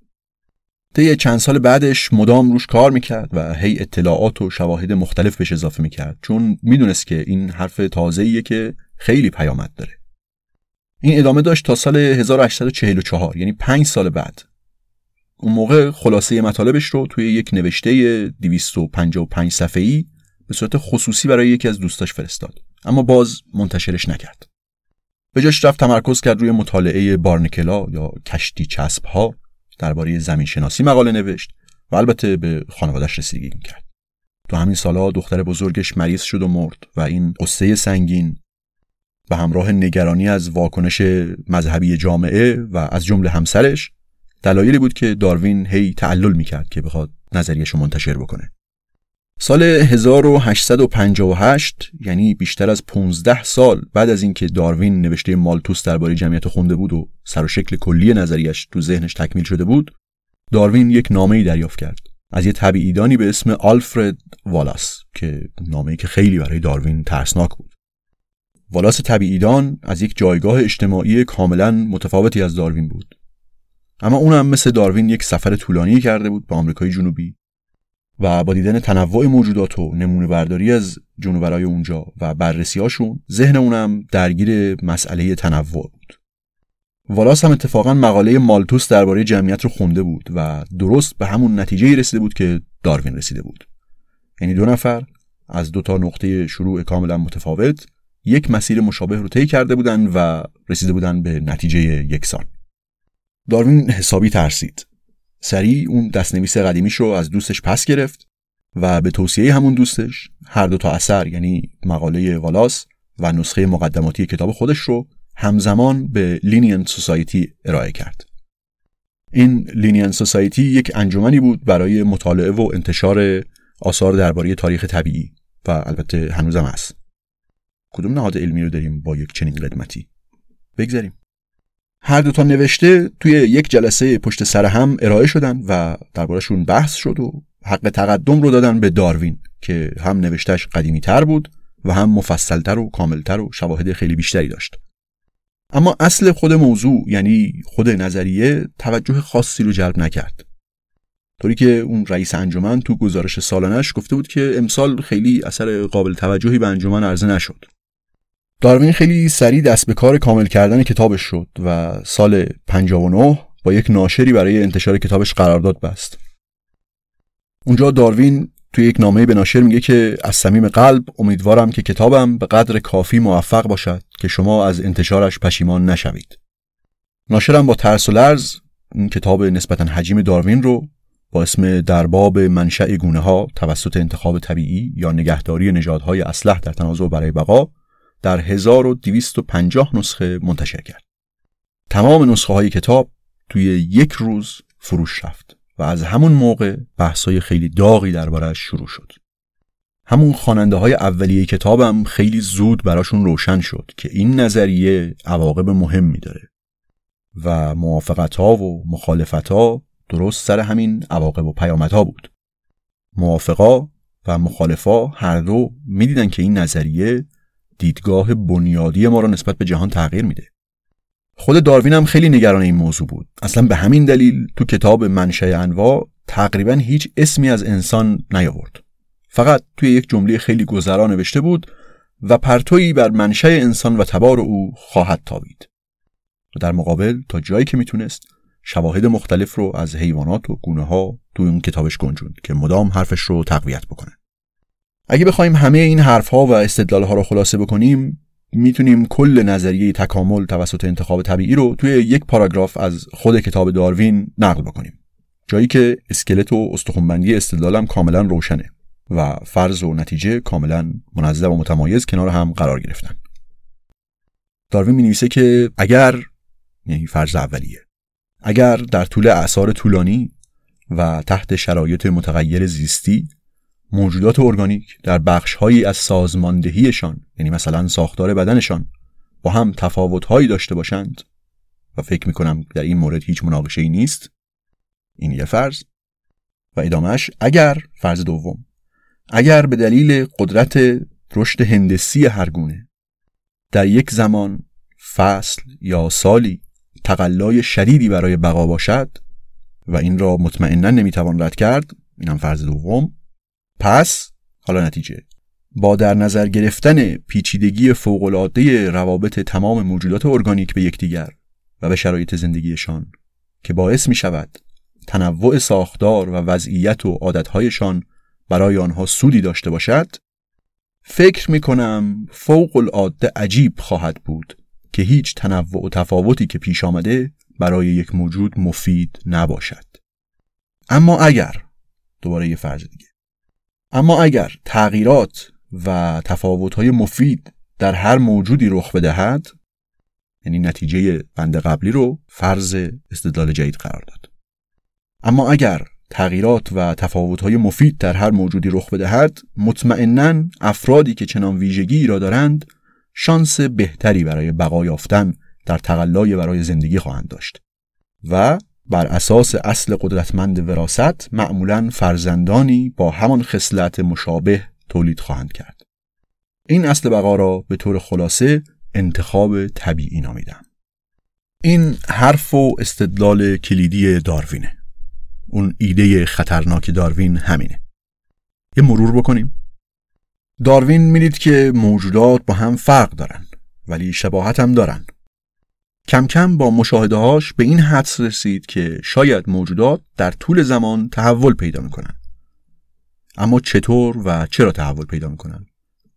طی چند سال بعدش مدام روش کار می‌کرد و هی اطلاعات و شواهد مختلف بهش اضافه می‌کرد. چون می‌دونست که این حرف تازه‌ایه که خیلی پیامد داره. این ادامه داشت تا سال 1844 یعنی پنج سال بعد. اون موقع خلاصه مطالبش رو توی یک نوشته 255 صفحه‌ای به صورت خصوصی برای یکی از دوستاش فرستاد. اما باز منتشرش نکرد. به جاش رفت تمرکز کرد روی مطالعه بارنکلا یا کشتی چسب ها درباره زمین شناسی مقاله نوشت و البته به خانوادش رسیدگی کرد. تو همین سالها دختر بزرگش مریض شد و مرد و این قصه سنگین به همراه نگرانی از واکنش مذهبی جامعه و از جمله همسرش دلایلی بود که داروین هی تعلل می‌کرد که بخواد نظریش رو منتشر بکنه. سال 1858 یعنی بیشتر از 15 سال بعد از اینکه داروین نوشته مالتوس درباره جمعیت خونده بود و سر و شکل کلی نظریش تو ذهنش تکمیل شده بود داروین یک نامه ای دریافت کرد. از یه طبیعیدانی به اسم آلفرد والاس که نامه‌ای که خیلی برای داروین ترسناک بود. والاس طبیعیدان از یک جایگاه اجتماعی کاملا متفاوتی از داروین بود. اما اونم مثل داروین یک سفر طولانی کرده بود به آمریکای جنوبی. و با دیدن تنوع موجودات و نمونه برداری از جنوبرای اونجا و بررسی هاشون ذهن اونم درگیر مسئله تنوع بود. والاس هم اتفاقا مقاله مالتوس درباره جمعیت رو خونده بود و درست به همون نتیجه رسیده بود که داروین رسیده بود. یعنی دو نفر از دو تا نقطه شروع کاملا متفاوت یک مسیر مشابه رو طی کرده بودن و رسیده بودن به نتیجه یکسان. داروین حسابی ترسید. سریع اون دستنویس قدیمیش رو از دوستش پس گرفت و به توصیه همون دوستش هر دو تا اثر یعنی مقاله والاس و نسخه مقدماتی کتاب خودش رو همزمان به لینین سوسایتی ارائه کرد. این لینین سوسایتی یک انجمنی بود برای مطالعه و انتشار آثار درباره تاریخ طبیعی و البته هنوزم هست. کدوم نهاد علمی رو داریم با یک چنین قدمتی؟ بگذاریم. هر دوتا نوشته توی یک جلسه پشت سر هم ارائه شدن و دربارشون بحث شد و حق تقدم رو دادن به داروین که هم نوشتش قدیمی تر بود و هم مفصلتر و کاملتر و شواهد خیلی بیشتری داشت. اما اصل خود موضوع یعنی خود نظریه توجه خاصی رو جلب نکرد. طوری که اون رئیس انجمن تو گزارش سالانش گفته بود که امسال خیلی اثر قابل توجهی به انجمن عرضه نشد. داروین خیلی سریع دست به کار کامل کردن کتابش شد و سال 59 با یک ناشری برای انتشار کتابش قرارداد بست. اونجا داروین توی یک نامه به ناشر میگه که از صمیم قلب امیدوارم که کتابم به قدر کافی موفق باشد که شما از انتشارش پشیمان نشوید. ناشرم با ترس و لرز این کتاب نسبتا حجیم داروین رو با اسم درباب منشأ گونه ها توسط انتخاب طبیعی یا نگهداری نژادهای اسلح در تنازع برای بقا در 1250 نسخه منتشر کرد. تمام نسخه های کتاب توی یک روز فروش رفت و از همون موقع بحثای خیلی داغی دربارش شروع شد. همون خواننده های اولیه کتابم خیلی زود براشون روشن شد که این نظریه عواقب مهمی داره و موافقت ها و مخالفت ها درست سر همین عواقب و پیامدها بود. موافقا و مخالفا هر دو می‌دیدن که این نظریه دیدگاه بنیادی ما را نسبت به جهان تغییر میده. خود داروین هم خیلی نگران این موضوع بود. اصلا به همین دلیل تو کتاب منشأ انواع تقریبا هیچ اسمی از انسان نیاورد. فقط توی یک جمله خیلی گذرا نوشته بود و پرتویی بر منشأ انسان و تبار او خواهد تابید. و در مقابل تا جایی که می‌تونست شواهد مختلف رو از حیوانات و گونه ها تو اون کتابش گنجوند که مدام حرفش رو تقویت بکنه. اگه بخوایم همه این حرف ها و استدلال ها رو خلاصه بکنیم می‌تونیم کل نظریه تکامل توسط انتخاب طبیعی رو توی یک پاراگراف از خود کتاب داروین نقل بکنیم. جایی که اسکلت و استخونبندی استدلالم کاملا روشنه و فرض و نتیجه کاملا منظم و متمایز کنار هم قرار گرفتن. داروین می که اگر یعنی فرض اولیه اگر در طول اعثار طولانی و تحت شرایط متغیر زیستی موجودات ارگانیک در بخشهایی از سازماندهیشان یعنی مثلا ساختار بدنشان با هم تفاوتهایی داشته باشند. و فکر می‌کنم در این مورد هیچ مناقشه ای نیست. این یه فرض. و ادامهش اگر فرض دوم اگر به دلیل قدرت رشد هندسی هر گونه در یک زمان فصل یا سالی تقلای شدیدی برای بقا باشد و این را مطمئنا نمی‌توان رد کرد اینم فرض دوم پس حالا نتیجه. با در نظر گرفتن پیچیدگی فوقالعاده روابط تمام موجودات ارگانیک به یکدیگر و به شرایط زندگیشان که باعث می شود تنوع ساختار و وضعیت و عادتهایشان برای آنها سودی داشته باشد فکر می کنم فوق العاده عجیب خواهد بود که هیچ تنوع و تفاوتی که پیش آمده برای یک موجود مفید نباشد. اما اگر دوباره یه فرض دیگه. اما اگر تغییرات و تفاوت‌های مفید در هر موجودی رخ بدهد یعنی نتیجه بند قبلی رو فرض استدلال جدید قرار داد. اما اگر تغییرات و تفاوت‌های مفید در هر موجودی رخ بدهد مطمئنا افرادی که چنان ویژگی را دارند شانس بهتری برای بقا یافتن در تقلای برای زندگی خواهند داشت و بر اساس اصل قدرتمند وراست معمولا فرزندانی با همان خصلت مشابه تولید خواهند کرد. این اصل بقا را به طور خلاصه انتخاب طبیعی نامیدم. این حرف و استدلال کلیدی داروینه. اون ایده خطرناک داروین همینه. یه مرور بکنیم. داروین می‌دید که موجودات با هم فرق دارن ولی شباهت هم دارن. کم کم با مشاهدهاش به این حدس رسید که شاید موجودات در طول زمان تحول پیدا می‌کنن اما چطور و چرا تحول پیدا می‌کنن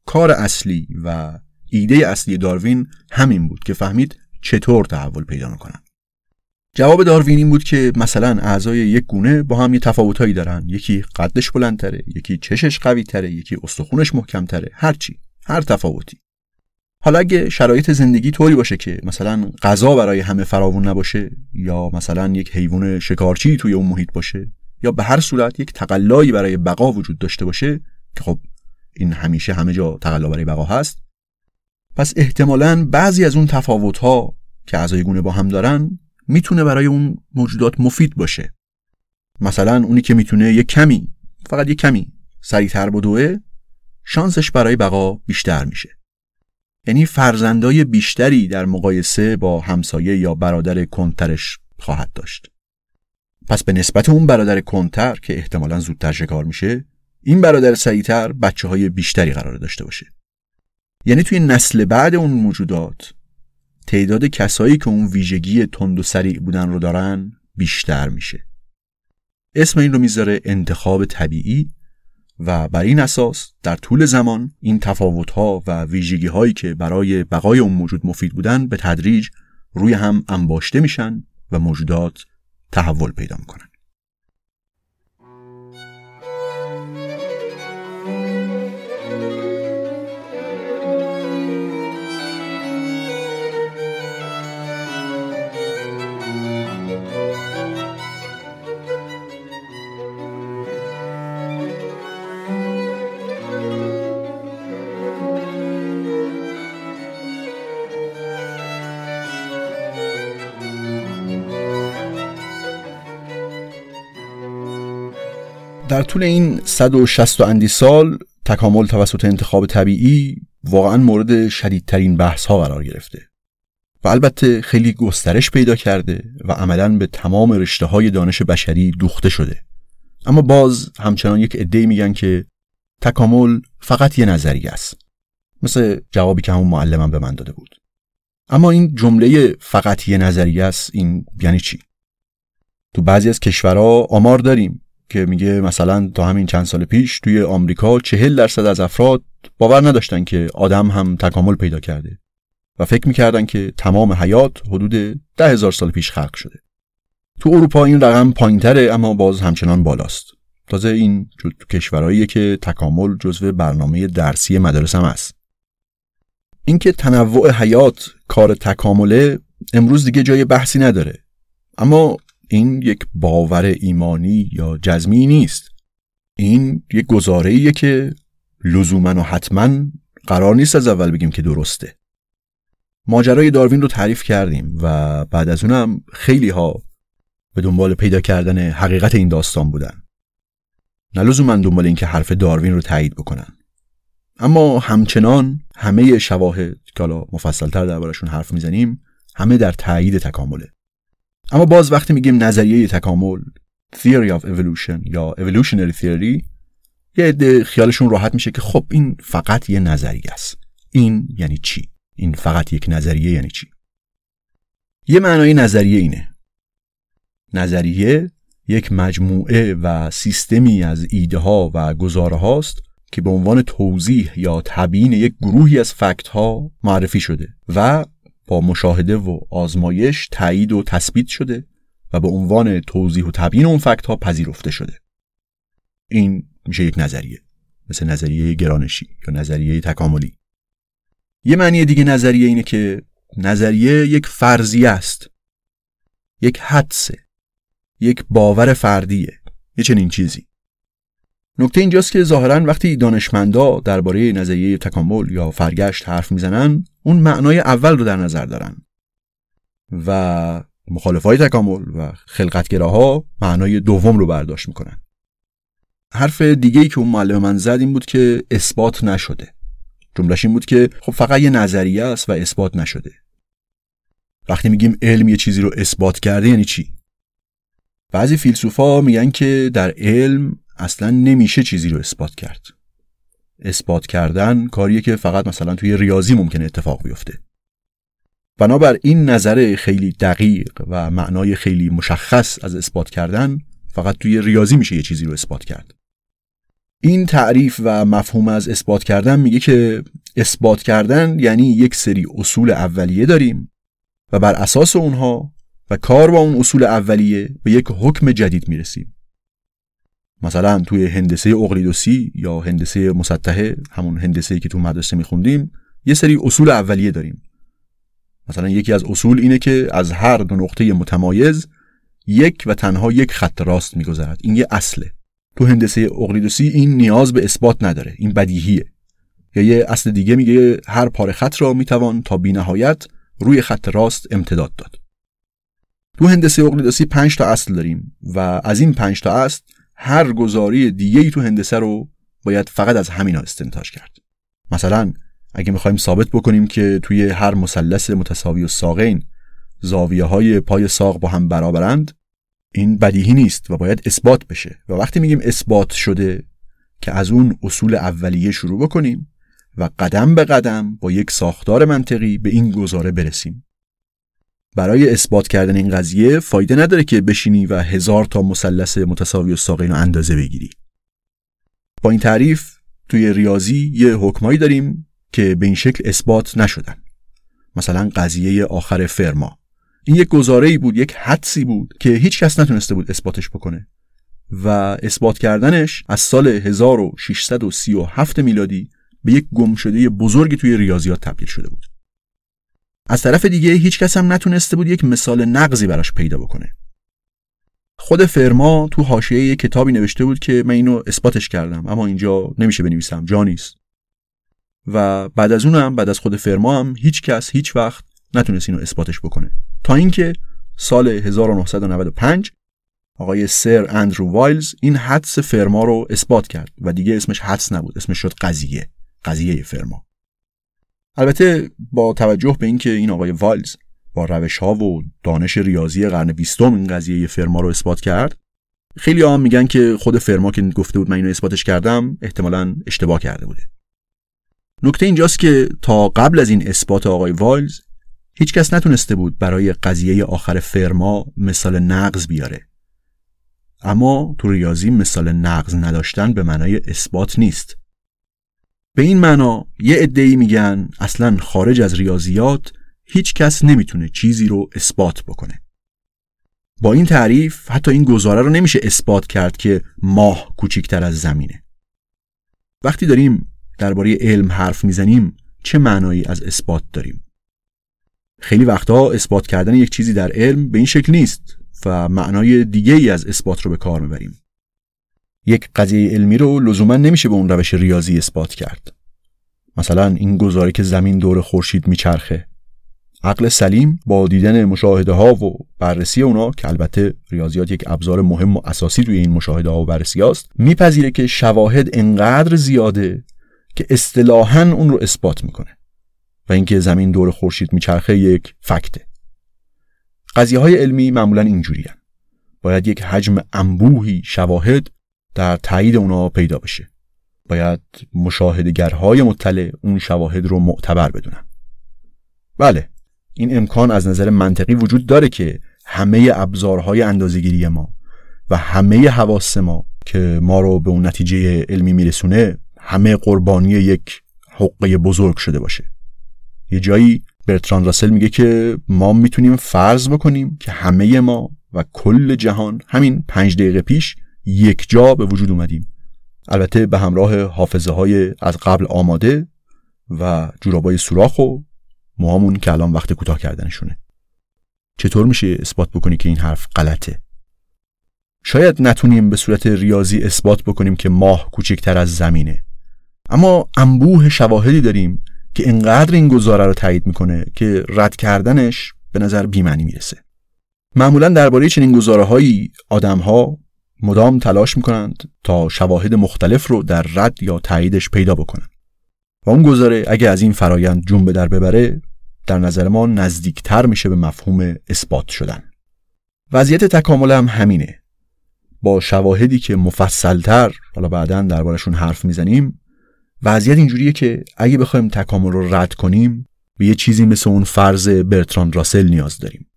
کار اصلی و ایده اصلی داروین همین بود که فهمید چطور تحول پیدا می‌کنن جواب داروین این بود که مثلا اعضای یک گونه با هم یه تفاوتهایی دارن. یکی قدش بلندتره یکی چشش قوی تره یکی استخونش محکمتره هرچی هر تفاوتی. حالا اگه شرایط زندگی طوری باشه که مثلا غذا برای همه فراوون نباشه یا مثلا یک حیوان شکارچی توی اون محیط باشه یا به هر صورت یک تقلایی برای بقا وجود داشته باشه که خب این همیشه همه جا تقلا برای بقا هست. پس احتمالا بعضی از اون تفاوت ها که اعضای گونه با هم دارن می‌تونه برای اون موجودات مفید باشه. مثلا اونی که می‌تونه یه کمی فقط یه کمی سریعتر بدوه شانسش برای بقا بیشتر میشه. یعنی فرزندای بیشتری در مقایسه با همسایه یا برادر کنترش خواهد داشت. پس به نسبت اون برادر کنتر که احتمالا زودتر شکار میشه این برادر سریعتر بچه های بیشتری قرار داشته باشه. یعنی توی نسل بعد اون موجودات تعداد کسایی که اون ویژگی تند و سریع بودن رو دارن بیشتر میشه. اسم این رو می‌ذاره انتخاب طبیعی و بر این اساس در طول زمان این تفاوت‌ها و ویژگی هایی که برای بقای اون موجود مفید بودن به تدریج روی هم انباشته میشن و موجودات تحول پیدا می‌کنن. در طول این 160 اندی سال تکامل توسط انتخاب طبیعی واقعا مورد شدیدترین بحث ها قرار گرفته و البته خیلی گسترش پیدا کرده و عملا به تمام رشته های دانش بشری دوخته شده. اما باز همچنان یک عده میگن که تکامل فقط یه نظریه است. مثل جوابی که همون معلمم به من داده بود. اما این جمله فقط یه نظریه است این یعنی چی؟ تو بعضی از کشورها آمار داریم. که میگه مثلا تا همین چند سال پیش توی آمریکا چهل درصد از افراد باور نداشتن که آدم هم تکامل پیدا کرده و فکر می‌کردن که تمام حیات حدود ده هزار سال پیش خلق شده. تو اروپا این رقم پایینتره اما باز همچنان بالاست. تازه این کشورهاییه که تکامل جزو برنامه درسی مدارس هم است. اینکه تنوع حیات کار تکامله امروز دیگه جای بحثی نداره. اما این یک باور ایمانی یا جزمی نیست. این یک گزاره که لزوما و حتما قرار نیست از اول بگیم که درسته. ماجرای داروین رو تعریف کردیم و بعد از اونم خیلی ها به دنبال پیدا کردن حقیقت این داستان بودن. نه لزوما دنبال اینکه حرف داروین رو تایید بکنن. اما همچنان همه شواهد که حالا مفصلتر دربارشون حرف می‌زنیم همه در تایید تکامله. اما باز وقتی میگیم نظریه تکامل theory of evolution یا evolutionary theory یه عده خیالشون راحت میشه که خب این فقط یه نظریه است. این یعنی چی؟ این فقط یک نظریه یعنی چی؟ یه معنای نظریه اینه. نظریه یک مجموعه و سیستمی از ایده ها و گزاره هاست که به عنوان توضیح یا تبیین یک گروهی از فکت ها معرفی شده و با مشاهده و آزمایش تایید و تثبیت شده و به عنوان توضیح و تبیین اون فکت ها پذیرفته شده. این میشه یک نظریه مثل نظریه گرانشی یا نظریه تکاملی. یه معنی دیگه نظریه اینه که نظریه یک فرضیه است. یک حدسه. یک باور فردیه. یه چنین چیزی. نکته اینجاست که ظاهرا وقتی دانشمندا درباره نظریه تکامل یا فرگشت حرف می‌زنن اون معنای اول رو در نظر دارن. و مخالفای تکامل و خلقتگراها معنای دوم رو برداشت می‌کنن. حرف دیگه ای که اون معلم من زد این بود که اثبات نشده. جملش این بود که خب فقط یه نظریه است و اثبات نشده. وقتی میگیم علم یه چیزی رو اثبات کرده یعنی چی؟ بعضی فیلسوفا میگن که در علم اصلا نمیشه چیزی رو اثبات کرد. اثبات کردن کاریه که فقط مثلا توی ریاضی ممکنه اتفاق بیفته. بنابر این نظر خیلی دقیق و معنای خیلی مشخص از اثبات کردن فقط توی ریاضی میشه یه چیزی رو اثبات کرد. این تعریف و مفهوم از اثبات کردن میگه که اثبات کردن یعنی یک سری اصول اولیه داریم و بر اساس اونها و کار با اون اصول اولیه به یک حکم جدید می‌رسیم. مثلا توی هندسه اقلیدوسی یا هندسه مسطحه همون هندسه که تو مدرسه میخوندیم یه سری اصول اولیه داریم. مثلا یکی از اصول اینه که از هر دو نقطه متمایز یک و تنها یک خط راست میگذرد این یه اصله. تو هندسه اقلیدوسی این نیاز به اثبات نداره. این بدیهیه. یا یه اصل دیگه میگه هر پاره خط را می‌توان تا بینهایت روی خط راست امتداد داد. تو هندسه اقلیدوسی 5 تا اصل داریم و از این 5 تا اصل هر گزاری دیگه ای تو هندسه رو باید فقط از همینا استنتاج کرد. مثلا اگه می‌خوایم ثابت بکنیم که توی هر مثلث متساوی و ساقین زاویه های پای ساق با هم برابرند این بدیهی نیست و باید اثبات بشه. و وقتی میگیم اثبات شده که از اون اصول اولیه شروع بکنیم و قدم به قدم با یک ساختار منطقی به این گزاره برسیم. برای اثبات کردن این قضیه فایده نداره که بشینی و هزار تا مثلث متساوی و ساقین رو اندازه بگیری. با این تعریف توی ریاضی یه حکمایی داریم که به این شکل اثبات نشدن. مثلا قضیه آخر فرما. این یک گزاره بود یک حدسی بود که هیچ کس نتونسته بود اثباتش بکنه و اثبات کردنش از سال 1637 میلادی به یک گمشده بزرگی توی ریاضیات تبدیل شده بود. از طرف دیگه هیچ کس هم نتونسته بود یک مثال نقضی براش پیدا بکنه. خود فرما تو حاشیه یک کتابی نوشته بود که من اینو اثباتش کردم اما اینجا نمیشه بنویسم جا نیست. و بعد از اونم بعد از خود فرما هم هیچ کس هیچ وقت نتونست اینو اثباتش بکنه. تا اینکه سال 1995 آقای سر اندرو وایلز این حدس فرما رو اثبات کرد و دیگه اسمش حدس نبود اسمش شد قضیه قضیه فرما. البته با توجه به اینکه این آقای وایلز با روش ها و دانش ریاضی قرن بیستم این قضیه فرما رو اثبات کرد خیلی هم میگن که خود فرما که گفته بود من اینو اثباتش کردم احتمالا اشتباه کرده بوده. نکته اینجاست که تا قبل از این اثبات آقای وایلز هیچ کس نتونسته بود برای قضیه آخر فرما مثال نقض بیاره. اما تو ریاضی مثال نقض نداشتن به معنای اثبات نیست. به این معنا یه عده‌ای میگن اصلا خارج از ریاضیات هیچ کس نمی‌تونه چیزی رو اثبات بکنه. با این تعریف حتی این گزاره رو نمیشه اثبات کرد که ماه کوچیکتر از زمینه. وقتی داریم درباره علم حرف می‌زنیم چه معنایی از اثبات داریم؟ خیلی وقتها اثبات کردن یک چیزی در علم به این شکل نیست و معنای دیگه ای از اثبات رو به کار می‌بریم. یک قضیه علمی رو لزوما نمیشه به اون روش ریاضی اثبات کرد. مثلا این گزاره که زمین دور خورشید میچرخه. عقل سلیم با دیدن مشاهده ها و بررسی اونا که البته ریاضیات یک ابزار مهم و اساسی روی این مشاهده ها و بررسی است میپذیره که شواهد انقدر زیاده که اصطلاحا اون رو اثبات می‌کنه و اینکه زمین دور خورشید میچرخه یک فکته. قضیه های علمی معمولا اینجوری باید یک حجم انبوهی شواهد در تایید اونا پیدا بشه. باید مشاهدگرهای مطلع اون شواهد رو معتبر بدونن. بله این امکان از نظر منطقی وجود داره که همه ابزارهای اندازگیری ما و همه حواس ما که ما رو به اون نتیجه علمی میرسونه همه قربانی یک حقه بزرگ شده باشه. یه جایی برتران راسل میگه که ما می‌تونیم فرض بکنیم که همه ما و کل جهان همین پنج دقیقه پیش یک جا به وجود اومدیم. البته به همراه حافظه های از قبل آماده و جورابای سوراخ و موهامون که الان وقت کوتاه کردنشونه. چطور میشه اثبات بکنی که این حرف غلطه؟ شاید نتونیم به صورت ریاضی اثبات بکنیم که ماه کوچکتر از زمینه. اما انبوه شواهدی داریم که انقدر این گزاره رو تایید می‌کنه که رد کردنش به نظر بیمعنی می‌رسه. معمولا درباره چنین گزاره هایی مدام تلاش می‌کنند تا شواهد مختلف رو در رد یا تاییدش پیدا بکنند. و اون گزاره اگه از این فرایند جون به در ببره در نظر ما نزدیکتر میشه به مفهوم اثبات شدن. وضعیت تکامل هم همینه. با شواهدی که مفصلتر حالا بعدا دربارشون حرف می‌زنیم وضعیت اینجوریه که اگه بخوایم تکامل رو رد کنیم به یه چیزی مثل اون فرض برتراند راسل نیاز داریم.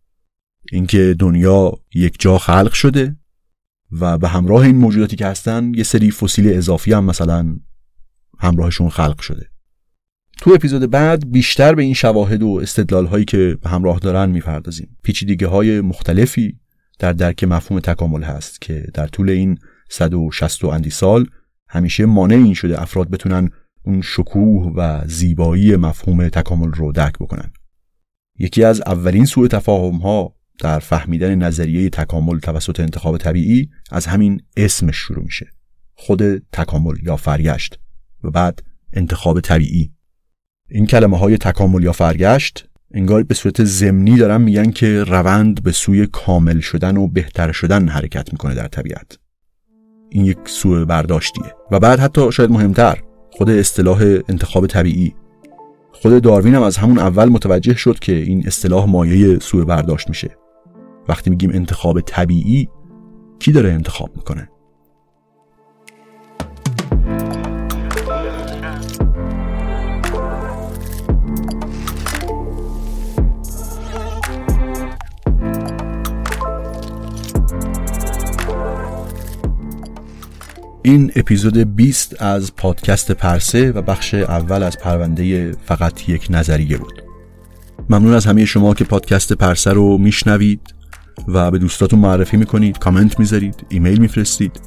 اینکه دنیا یک جا خلق شده و به همراه این موجوداتی که هستن یه سری فسیل اضافی هم مثلا همراهشون خلق شده. تو اپیزود بعد بیشتر به این شواهد و استدلال هایی که همراه دارن می‌پردازیم. پیچیدگی های مختلفی در درک مفهوم تکامل هست که در طول این 160 اندی سال همیشه مانع این شده افراد بتونن اون شکوه و زیبایی مفهوم تکامل رو درک بکنن. یکی از اولین سوء تفاهم ها در فهمیدن نظریه تکامل توسط انتخاب طبیعی از همین اسمش شروع میشه. خود تکامل یا فرگشت و بعد انتخاب طبیعی. این کلمه های تکامل یا فرگشت انگار به صورت زمینی دارن میگن که روند به سوی کامل شدن و بهتر شدن حرکت می‌کنه در طبیعت. این یک سوء برداشتیه. و بعد حتی شاید مهمتر خود اصطلاح انتخاب طبیعی. خود داروین هم از همون اول متوجه شد که این اصطلاح مایه سوء برداشت میشه. وقتی میگیم انتخاب طبیعی کی داره انتخاب می‌کنه؟ این اپیزود 20 از پادکست پرسه و بخش اول از پرونده فقط یک نظریه بود. ممنون از همه شما که پادکست پرسه رو میشنوید. و به دوستاتون معرفی می‌کنید کامنت می‌ذارید ایمیل میفرستید.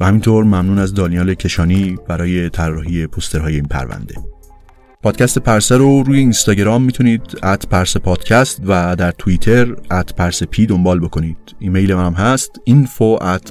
و همینطور ممنون از دانیال کشانی برای طراحی پوسترهای این پرونده. پادکست پرسه رو روی اینستاگرام می‌تونید at پرسه پادکست و در توییتر at پرسه پی دنبال بکنید. ایمیل من هم هست info at